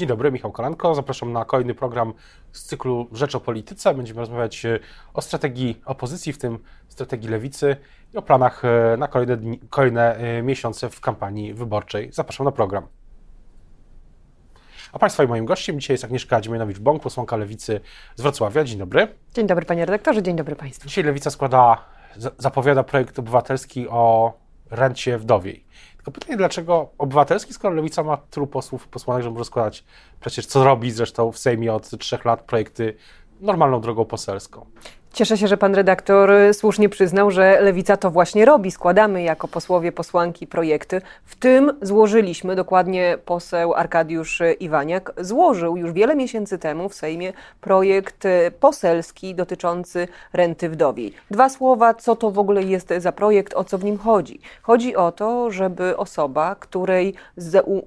Dzień dobry, Michał Kolanko. Zapraszam na kolejny program z cyklu Rzecz o Polityce. Będziemy rozmawiać e, o strategii opozycji, w tym strategii lewicy i o planach e, na kolejne, dni, kolejne e, miesiące w kampanii wyborczej. Zapraszam na program. A Państwa i moim gościem dzisiaj jest Agnieszka Dziemianowicz-Bąk, posłanka Lewicy z Wrocławia. Dzień dobry. Dzień dobry Panie redaktorze, dzień dobry Państwu. Dzisiaj Lewica składa, zapowiada projekt obywatelski o rencie wdowiej. Tylko pytanie, dlaczego obywatelski, skoro Lewica ma tylu posłów, posłanek, że może składać przecież, co robi zresztą w Sejmie od trzech lat, projekty normalną drogą poselską. Cieszę się, że pan redaktor słusznie przyznał, że Lewica to właśnie robi. Składamy jako posłowie, posłanki projekty. W tym złożyliśmy, dokładnie poseł Arkadiusz Iwaniak złożył już wiele miesięcy temu w Sejmie projekt poselski dotyczący renty wdowiej. Dwa słowa, co to w ogóle jest za projekt, o co w nim chodzi. Chodzi o to, żeby osoba, której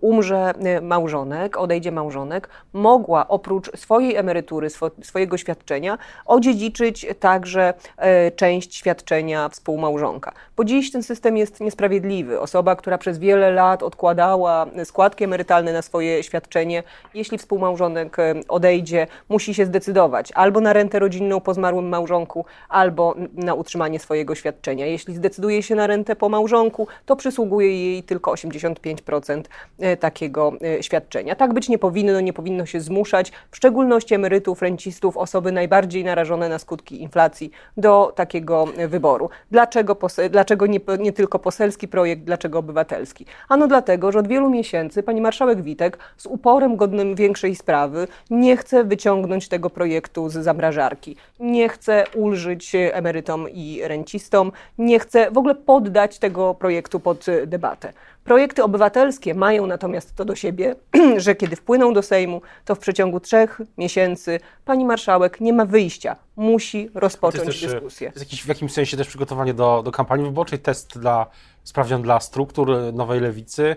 umrze małżonek, odejdzie małżonek, mogła oprócz swojej emerytury, swojego świadczenia odziedziczyć także e, część świadczenia współmałżonka. Bo dziś ten system jest niesprawiedliwy. Osoba, która przez wiele lat odkładała składki emerytalne na swoje świadczenie, jeśli współmałżonek e, odejdzie, musi się zdecydować albo na rentę rodzinną po zmarłym małżonku, albo na utrzymanie swojego świadczenia. Jeśli zdecyduje się na rentę po małżonku, to przysługuje jej tylko 85% e, takiego świadczenia. Tak być nie powinno, nie powinno się zmuszać, w szczególności emerytów, rencistów, osoby najbardziej narażone na skutki inflacji do takiego wyboru. Dlaczego, dlaczego nie, nie tylko poselski projekt, dlaczego obywatelski? Ano dlatego, że od wielu miesięcy pani marszałek Witek z uporem godnym większej sprawy nie chce wyciągnąć tego projektu z zamrażarki. Nie chce ulżyć emerytom i rencistom, nie chce w ogóle poddać tego projektu pod debatę. Projekty obywatelskie mają natomiast to do siebie, że kiedy wpłyną do Sejmu, to w przeciągu trzech miesięcy pani marszałek nie ma wyjścia. Musi rozpocząć to jest dyskusję. To jest jakiś, w jakimś sensie też przygotowanie do, do kampanii wyborczej, test dla, sprawdzian dla struktur nowej lewicy,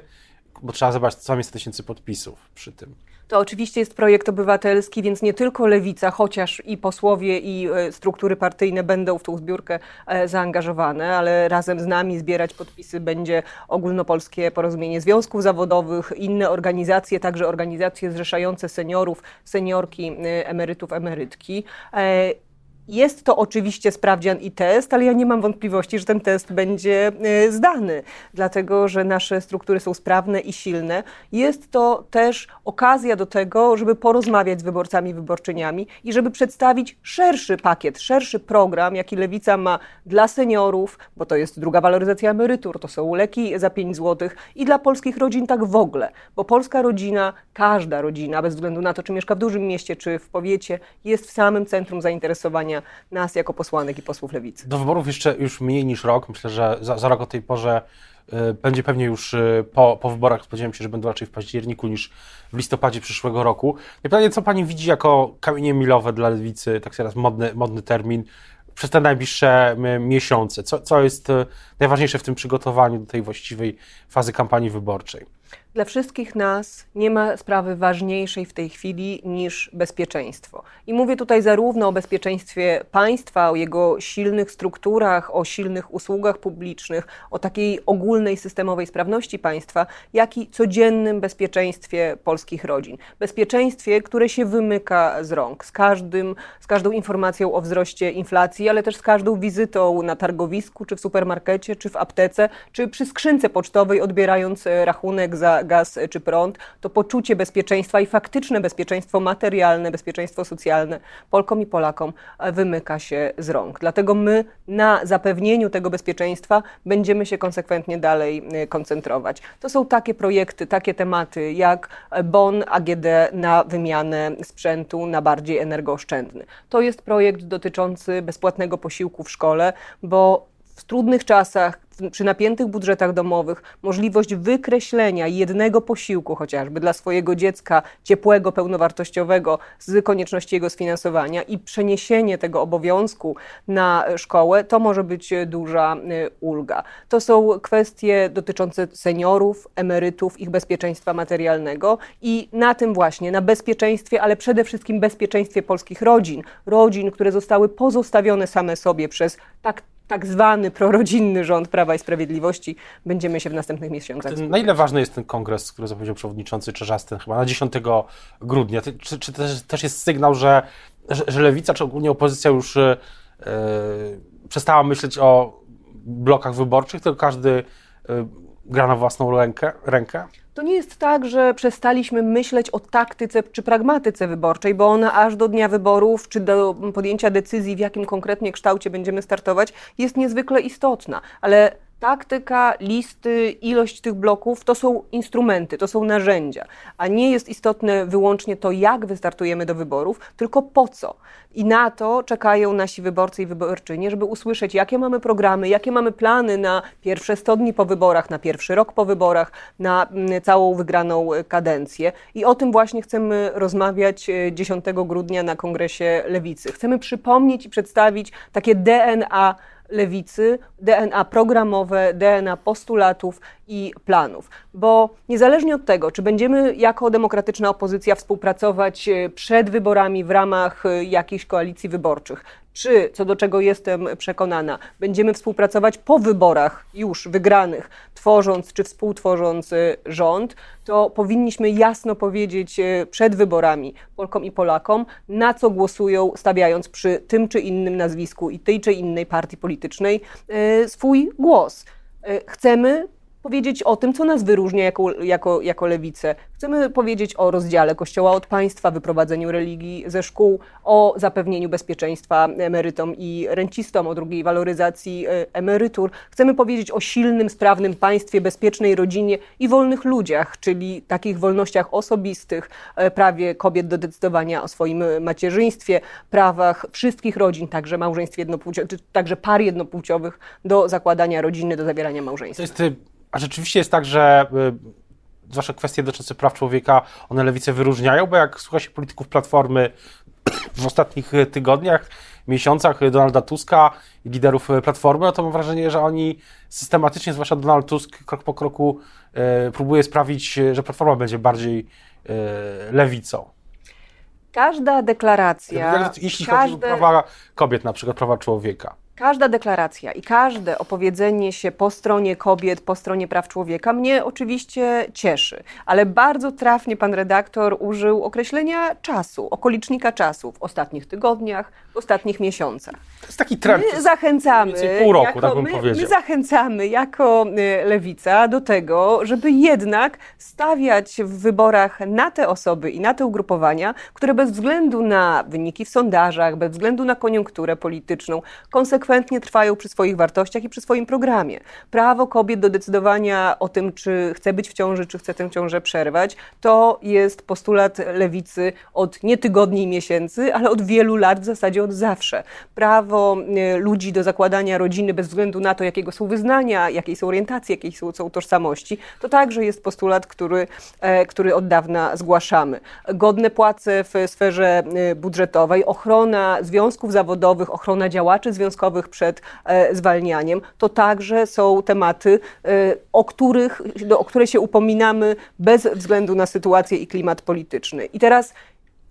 bo trzeba zebrać co 100 tysięcy podpisów przy tym. To oczywiście jest projekt obywatelski, więc nie tylko lewica, chociaż i posłowie, i e, struktury partyjne będą w tą zbiórkę e, zaangażowane, ale razem z nami zbierać podpisy będzie ogólnopolskie porozumienie związków zawodowych, inne organizacje, także organizacje zrzeszające seniorów, seniorki, e, emerytów, emerytki. Jest to oczywiście sprawdzian i test, ale ja nie mam wątpliwości, że ten test będzie e, zdany, dlatego że nasze struktury są sprawne i silne. Jest to też okazja do tego, żeby porozmawiać z wyborcami i wyborczyniami i żeby przedstawić szerszy pakiet, szerszy program, jaki Lewica ma dla seniorów, bo to jest druga waloryzacja emerytur, to są leki za 5 zł i dla polskich rodzin tak w ogóle, bo polska rodzina, każda rodzina, bez względu na to, czy mieszka w dużym mieście, czy w powiecie, jest w samym centrum zainteresowania nas jako posłanek i posłów lewicy. Do wyborów jeszcze już mniej niż rok. Myślę, że za, za rok o tej porze y, będzie pewnie już y, po, po wyborach. Spodziewam się, że będą raczej w październiku niż w listopadzie przyszłego roku. I pytanie, co pani widzi jako kamienie milowe dla lewicy, tak teraz modny, modny termin, przez te najbliższe miesiące? Co, co jest y, najważniejsze w tym przygotowaniu do tej właściwej fazy kampanii wyborczej? Dla wszystkich nas nie ma sprawy ważniejszej w tej chwili niż bezpieczeństwo. I mówię tutaj zarówno o bezpieczeństwie państwa, o jego silnych strukturach, o silnych usługach publicznych, o takiej ogólnej systemowej sprawności państwa, jak i codziennym bezpieczeństwie polskich rodzin. Bezpieczeństwie, które się wymyka z rąk, z, każdym, z każdą informacją o wzroście inflacji, ale też z każdą wizytą na targowisku, czy w supermarkecie, czy w aptece, czy przy skrzynce pocztowej, odbierając rachunek za gaz czy prąd, to poczucie bezpieczeństwa i faktyczne bezpieczeństwo materialne, bezpieczeństwo socjalne Polkom i Polakom e, wymyka się z rąk. Dlatego my na zapewnieniu tego bezpieczeństwa będziemy się konsekwentnie dalej e, koncentrować. To są takie projekty, takie tematy jak bon AGD na wymianę sprzętu na bardziej energooszczędny. To jest projekt dotyczący bezpłatnego posiłku w szkole, bo w trudnych czasach, przy napiętych budżetach domowych, możliwość wykreślenia jednego posiłku chociażby dla swojego dziecka, ciepłego, pełnowartościowego, z konieczności jego sfinansowania i przeniesienie tego obowiązku na szkołę, to może być duża y, ulga. To są kwestie dotyczące seniorów, emerytów, ich bezpieczeństwa materialnego i na tym właśnie, na bezpieczeństwie, ale przede wszystkim bezpieczeństwie polskich rodzin, rodzin, które zostały pozostawione same sobie przez tak tak zwany prorodzinny rząd Prawa i Sprawiedliwości, będziemy się w następnych miesiącach. Na ile ważny jest ten kongres, który zapowiedział przewodniczący Czerzasty chyba na 10 grudnia? Czy, czy też, też, jest sygnał, że, że, że, lewica, czy ogólnie opozycja już yy, przestała myśleć o blokach wyborczych, tylko każdy yy, gra na własną rękę? rękę? To nie jest tak, że przestaliśmy myśleć o taktyce czy pragmatyce wyborczej, bo ona aż do dnia wyborów czy do podjęcia decyzji, w jakim konkretnie kształcie będziemy startować, jest niezwykle istotna. Ale taktyka, listy, ilość tych bloków to są instrumenty, to są narzędzia, a nie jest istotne wyłącznie to, jak wystartujemy do wyborów, tylko po co. I na to czekają nasi wyborcy i wyborczynie, żeby usłyszeć, jakie mamy programy, jakie mamy plany na pierwsze 100 dni po wyborach, na pierwszy rok po wyborach, na mm, całą wygraną kadencję. I o tym właśnie chcemy rozmawiać 10 e, grudnia na Kongresie Lewicy. Chcemy przypomnieć i przedstawić takie DNA lewicy, DNA programowe, DNA postulatów i planów. Bo niezależnie od tego, czy będziemy jako demokratyczna opozycja współpracować e, przed wyborami w ramach e, jakichś koalicji wyborczych, czy, co do czego jestem przekonana, będziemy współpracować po wyborach już wygranych, tworząc czy współtworząc e, rząd, to powinniśmy jasno powiedzieć przed wyborami Polkom i Polakom, na co głosują, stawiając przy tym czy innym nazwisku i tej czy innej partii politycznej swój głos. Chcemy powiedzieć o tym, co nas wyróżnia jako, jako, jako lewicę. Chcemy powiedzieć o rozdziale Kościoła od państwa, wyprowadzeniu religii ze szkół, o zapewnieniu bezpieczeństwa emerytom i rencistom, o drugiej waloryzacji e, emerytur. Chcemy powiedzieć o silnym, sprawnym państwie, bezpiecznej rodzinie i wolnych ludziach, czyli takich wolnościach osobistych, e, prawie kobiet do decydowania o swoim macierzyństwie, prawach wszystkich rodzin, także małżeństw jednopłciowych, także par jednopłciowych do zakładania rodziny, do zawierania małżeństwa. A rzeczywiście jest tak, że y, zwłaszcza kwestie dotyczące praw człowieka, one lewicę wyróżniają, bo jak słucha się polityków Platformy w ostatnich y, tygodniach, miesiącach y, Donalda Tuska i liderów Platformy, no to mam wrażenie, że oni systematycznie, zwłaszcza Donald Tusk, krok po kroku próbuje sprawić, że Platforma będzie bardziej lewicą. Każda deklaracja. Jeśli każde... chodzi o prawa kobiet, na przykład prawa człowieka. Każda deklaracja i każde opowiedzenie się po stronie kobiet, po stronie praw człowieka mnie oczywiście cieszy, ale bardzo trafnie pan redaktor użył określenia czasu, okolicznika czasu w ostatnich tygodniach, w ostatnich miesiącach. To jest taki trend. My zachęcamy, pół roku, jako, tak bym my, powiedział. my zachęcamy jako y, lewica do tego, żeby jednak stawiać w wyborach na te osoby i na te ugrupowania, które bez względu na wyniki w sondażach, bez względu na koniunkturę polityczną, konsekwentnie konsekwentnie trwają przy swoich wartościach i przy swoim programie. Prawo kobiet do decydowania o tym, czy chce być w ciąży, czy chce tę ciążę przerwać, to jest postulat lewicy od nie tygodni i miesięcy, ale od wielu lat, w zasadzie od zawsze. Prawo e, ludzi do zakładania rodziny bez względu na to, jakiego są wyznania, jakiej są orientacje, jakiej są, są tożsamości, to także jest postulat, który, e, który od dawna zgłaszamy. Godne płace w sferze e, budżetowej, ochrona związków zawodowych, ochrona działaczy związkowych, przed e, zwalnianiem, to także są tematy, e, o, których, o które się upominamy bez względu na sytuację i klimat polityczny. I teraz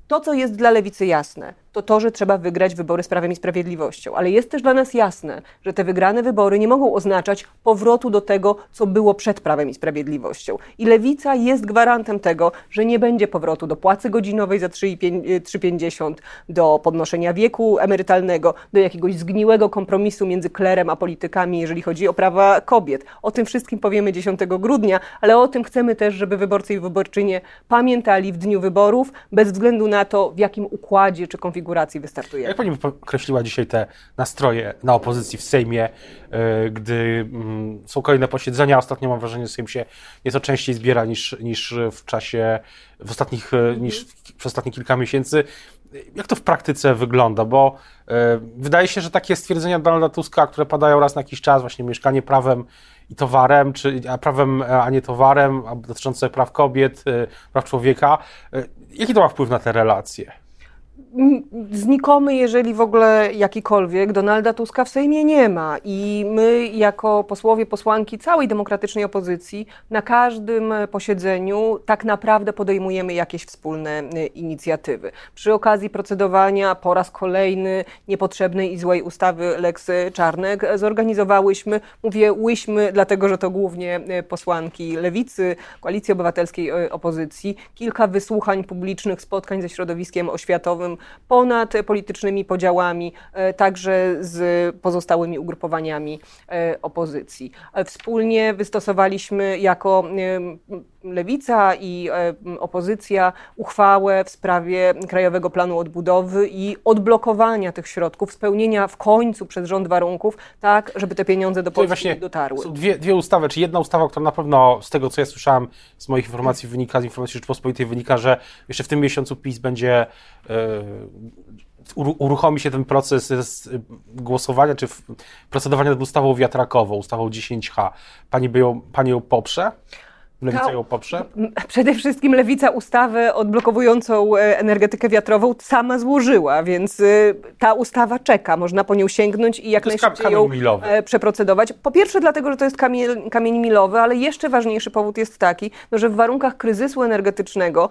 to, co jest dla lewicy jasne, to to, że trzeba wygrać wybory z Prawem i Sprawiedliwością. Ale jest też dla nas jasne, że te wygrane wybory nie mogą oznaczać powrotu do tego, co było przed Prawem i Sprawiedliwością. I Lewica jest gwarantem tego, że nie będzie powrotu do płacy godzinowej za 3,50, do podnoszenia wieku emerytalnego, do jakiegoś zgniłego kompromisu między klerem a politykami, jeżeli chodzi o prawa kobiet. O tym wszystkim powiemy 10 grudnia, ale o tym chcemy też, żeby wyborcy i wyborczynie pamiętali w dniu wyborów, bez względu na to, w jakim układzie czy konfiguracji konfiguracji wystartuje. Jak pani określiła dzisiaj te nastroje na opozycji w Sejmie, e, gdy mm, są kolejne posiedzenia? Ostatnio mam wrażenie, że Sejm się nieco częściej zbiera niż, niż w czasie, w ostatnich, mhm. niż przez ostatnie kilka miesięcy. Jak to w praktyce wygląda? Bo e, wydaje się, że takie stwierdzenia Donalda Tuska, które padają raz na jakiś czas, właśnie mieszkanie prawem i towarem, czy a prawem, a nie towarem, a dotyczące praw kobiet, praw człowieka, jaki to ma wpływ na te relacje? Znikomy, jeżeli w ogóle jakikolwiek, Donalda Tuska w Sejmie nie ma. I my, jako posłowie, posłanki całej demokratycznej opozycji, na każdym posiedzeniu tak naprawdę podejmujemy jakieś wspólne y, inicjatywy. Przy okazji procedowania po raz kolejny niepotrzebnej i złej ustawy Lex Czarnek zorganizowałyśmy, mówię łyśmy, dlatego że to głównie y, posłanki lewicy, koalicji obywatelskiej, y, opozycji, kilka wysłuchań publicznych, spotkań ze środowiskiem oświatowym, ponad politycznymi podziałami, e, także z pozostałymi ugrupowaniami e, opozycji. E, wspólnie wystosowaliśmy jako lewica i opozycja uchwałę w sprawie Krajowego Planu Odbudowy i odblokowania tych środków, spełnienia w końcu przez rząd warunków, tak, żeby te pieniądze do Polski właśnie dotarły. Są dwie, dwie ustawy, czy jedna ustawa, która na pewno z tego, co ja słyszałem z moich informacji wynika, z informacji Rzeczpospolitej wynika, że jeszcze w tym miesiącu PiS będzie uruchomi się ten proces głosowania czy procedowania nad ustawą wiatrakową, ustawą 10H. Pani, by ją, pani ją poprze? Lewica ją poprze? Przede wszystkim Lewica ustawę odblokowującą e, energetykę wiatrową sama złożyła, więc e, ta ustawa czeka. Można po nią sięgnąć i jak to najszybciej ją milowy. E, przeprocedować. Po pierwsze dlatego, że to jest kamień, kamień milowy, ale jeszcze ważniejszy powód jest taki, no, że w warunkach kryzysu energetycznego,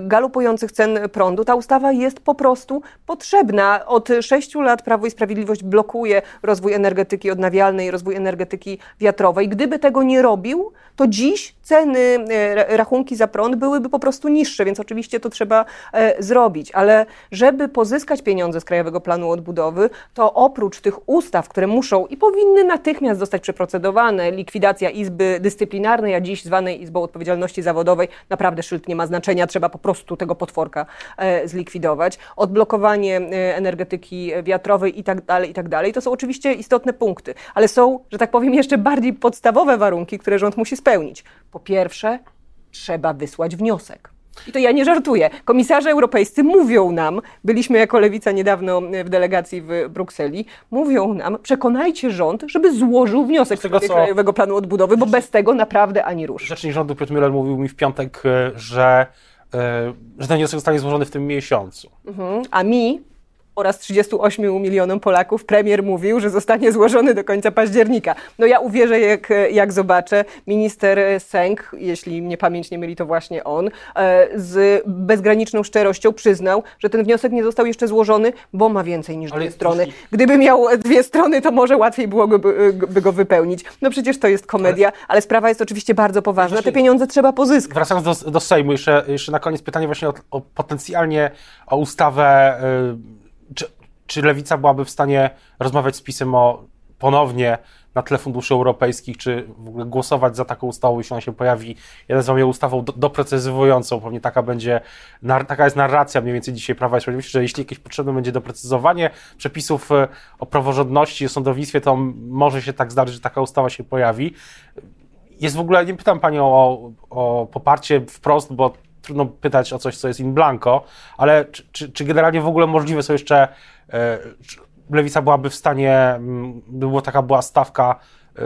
galopujących cen prądu, ta ustawa jest po prostu potrzebna. Od sześciu lat Prawo i Sprawiedliwość blokuje rozwój energetyki odnawialnej, rozwój energetyki wiatrowej. Gdyby tego nie robił, to dziś ceny, e, rachunki za prąd byłyby po prostu niższe, więc oczywiście to trzeba e, zrobić. Ale żeby pozyskać pieniądze z Krajowego Planu Odbudowy, to oprócz tych ustaw, które muszą i powinny natychmiast zostać przeprocedowane, likwidacja Izby Dyscyplinarnej, a dziś zwanej Izbą Odpowiedzialności Zawodowej, naprawdę szyld nie ma znaczenia, trzeba po prostu tego potworka e, zlikwidować. Odblokowanie energetyki wiatrowej i tak dalej, i tak dalej. To są oczywiście istotne punkty, ale są, że tak powiem, jeszcze bardziej podstawowe warunki, które rząd musi spełnić. Po pierwsze, trzeba wysłać wniosek. I to ja nie żartuję. Komisarze europejscy mówią nam, byliśmy jako lewica niedawno w delegacji w Brukseli, mówią nam, przekonajcie rząd, żeby złożył wniosek w sprawie Krajowego Planu Odbudowy, bo bez tego naprawdę ani rusz. Rzecznik rządu Piotr Müller mówił mi w piątek, e, że, e, że ten wniosek zostanie złożony w tym miesiącu. Mhm. A mi oraz 38 milionom Polaków premier mówił, że zostanie złożony do końca października. No ja uwierzę, jak, jak zobaczę. Minister Sęk, jeśli mnie pamięć nie myli, to właśnie on, e, z bezgraniczną szczerością przyznał, że ten wniosek nie został jeszcze złożony, bo ma więcej niż Ale dwie strony. Gdyby miał dwie strony, to może łatwiej byłoby by go wypełnić. No przecież to jest komedia, ale, ale sprawa jest oczywiście bardzo poważna. Te pieniądze trzeba pozyskać. Wracając do, do Sejmu, jeszcze, jeszcze na koniec pytanie właśnie o, o potencjalnie o ustawę yy czy, czy lewica byłaby w stanie rozmawiać z PiSem o ponownie na tle funduszy europejskich, czy w ogóle głosować za taką ustawą, jeśli ona się pojawi. Ja nazywam ją ustawą do, doprecyzowującą, pewnie taka będzie, taka jest narracja mniej więcej dzisiaj Prawa i Sprawiedliwości, że jeśli jakieś potrzebne będzie doprecyzowanie przepisów e, o praworządności, o sądownictwie, to może się tak zdarzyć, że taka ustawa się pojawi. Jest w ogóle, nie pytam Pani o, o poparcie wprost, bo trudno pytać o coś, co jest in blanco, ale czy, czy, czy generalnie w ogóle możliwe są jeszcze, e, lewica byłaby w stanie, mm, by była taka była stawka e,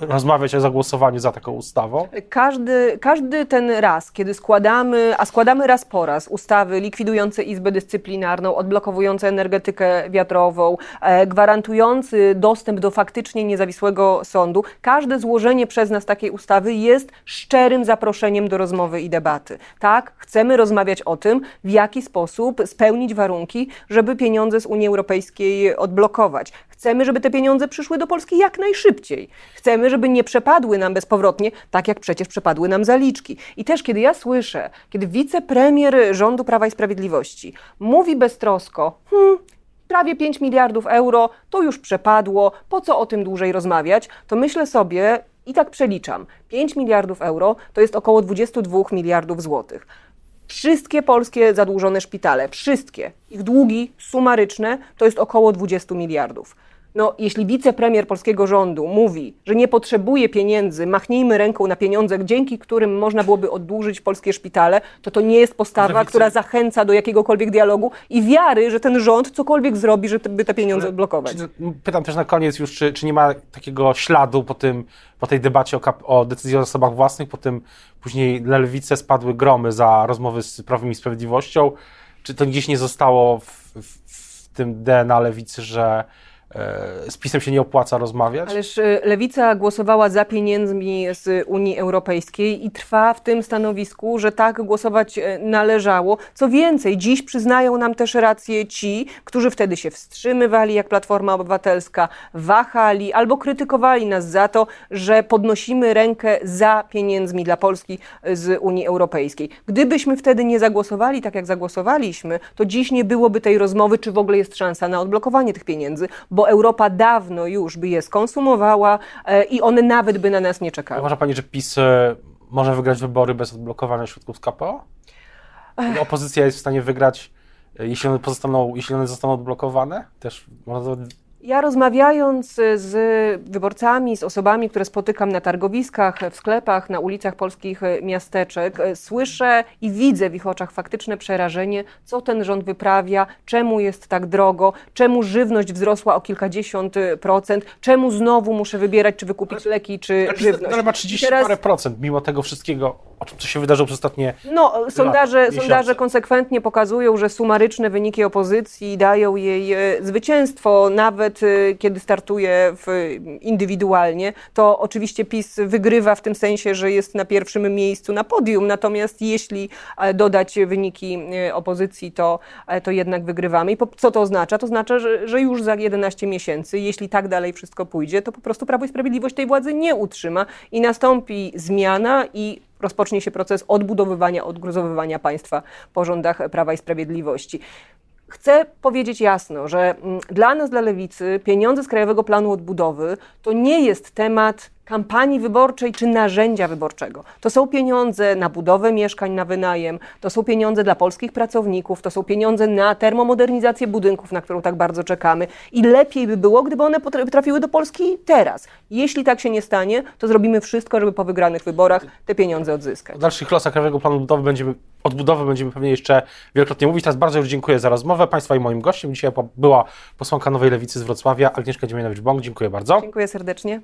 rozmawiać o zagłosowaniu za taką ustawą? Każdy, każdy ten raz, kiedy składamy, a składamy raz po raz ustawy likwidujące Izbę Dyscyplinarną, odblokowujące energetykę wiatrową, e, gwarantujący dostęp do faktycznie niezawisłego sądu, każde złożenie przez nas takiej ustawy jest szczerym zaproszeniem do rozmowy i debaty. Tak, chcemy rozmawiać o tym, w jaki sposób spełnić warunki, żeby pieniądze z Unii Europejskiej odblokować. Chcemy, żeby te pieniądze przyszły do Polski jak najszybciej. Chcemy, żeby nie przepadły nam bezpowrotnie, tak jak przecież przepadły nam zaliczki. I też, kiedy ja słyszę, kiedy wicepremier rządu Prawa i Sprawiedliwości mówi beztrosko, hmm, prawie 5 miliardów euro, to już przepadło, po co o tym dłużej rozmawiać, to myślę sobie, i tak przeliczam, 5 miliardów euro to jest około 22 miliardów złotych. Wszystkie polskie zadłużone szpitale, wszystkie, ich długi sumaryczne to jest około 20 miliardów. No, jeśli wicepremier polskiego rządu mówi, że nie potrzebuje pieniędzy, machnijmy ręką na pieniądze, dzięki którym można byłoby oddłużyć polskie szpitale, to to nie jest postawa, która zachęca do jakiegokolwiek dialogu i wiary, że ten rząd cokolwiek zrobi, żeby te pieniądze odblokować. Pytam też na koniec już, czy, czy nie ma takiego śladu po, tym, po tej debacie o, o decyzji o zasobach własnych, po tym później na lewicę spadły gromy za rozmowy z Prawem i Sprawiedliwością, czy to gdzieś nie zostało w, w, w tym DNA lewicy, że z PiSem się nie opłaca rozmawiać. Ależ e, Lewica głosowała za pieniędzmi z Unii Europejskiej i trwa w tym stanowisku, że tak głosować e, należało. Co więcej, dziś przyznają nam też rację ci, którzy wtedy się wstrzymywali, jak Platforma Obywatelska, wahali albo krytykowali nas za to, że podnosimy rękę za pieniędzmi dla Polski z Unii Europejskiej. Gdybyśmy wtedy nie zagłosowali tak, jak zagłosowaliśmy, to dziś nie byłoby tej rozmowy, czy w ogóle jest szansa na odblokowanie tych pieniędzy, bo Europa dawno już by je skonsumowała e, i one nawet by na nas nie czekały. Uważa Pani, że PiS e, może wygrać wybory bez odblokowania środków z KPO? Opozycja jest w stanie wygrać, e, jeśli one, pozostaną, jeśli one zostaną odblokowane? Też można ja rozmawiając z wyborcami, z osobami, które spotykam na targowiskach, w sklepach, na ulicach polskich miasteczek, słyszę i widzę w ich oczach faktyczne przerażenie, co ten rząd wyprawia, czemu jest tak drogo, czemu żywność wzrosła o kilkadziesiąt procent, czemu znowu muszę wybierać, czy wykupić leki, czy ale, żywność. Ale ma 30 teraz... parę procent, mimo tego wszystkiego, o czym co się wydarzyło przez ostatnie No, sondaże, lat, sondaże konsekwentnie pokazują, że sumaryczne wyniki opozycji dają jej zwycięstwo, nawet nawet kiedy startuje w, indywidualnie, to oczywiście PiS wygrywa w tym sensie, że jest na pierwszym miejscu na podium, natomiast jeśli e, dodać wyniki e, opozycji, to, e, to jednak wygrywamy. I po, co to oznacza? To oznacza, że, że już za 11 miesięcy, jeśli tak dalej wszystko pójdzie, to po prostu Prawo i Sprawiedliwość tej władzy nie utrzyma i nastąpi zmiana i rozpocznie się proces odbudowywania, odgruzowywania państwa po rządach Prawa i Sprawiedliwości. Chcę powiedzieć jasno, że mm, dla nas, dla lewicy, pieniądze z Krajowego Planu Odbudowy to nie jest temat kampanii wyborczej czy narzędzia wyborczego. To są pieniądze na budowę mieszkań na wynajem, to są pieniądze dla polskich pracowników, to są pieniądze na termomodernizację budynków, na którą tak bardzo czekamy. I lepiej by było, gdyby one trafiły do Polski teraz. Jeśli tak się nie stanie, to zrobimy wszystko, żeby po wygranych wyborach te pieniądze odzyskać. O dalszych losach Krajowego Planu Odbudowy będziemy, odbudowy będziemy pewnie jeszcze wielokrotnie mówić. Teraz bardzo już dziękuję za rozmowę. Państwa i moim gościem dzisiaj była posłanka Nowej Lewicy z Wrocławia, Agnieszka Dziemianowicz-Bąk. Dziękuję bardzo. Dziękuję serdecznie.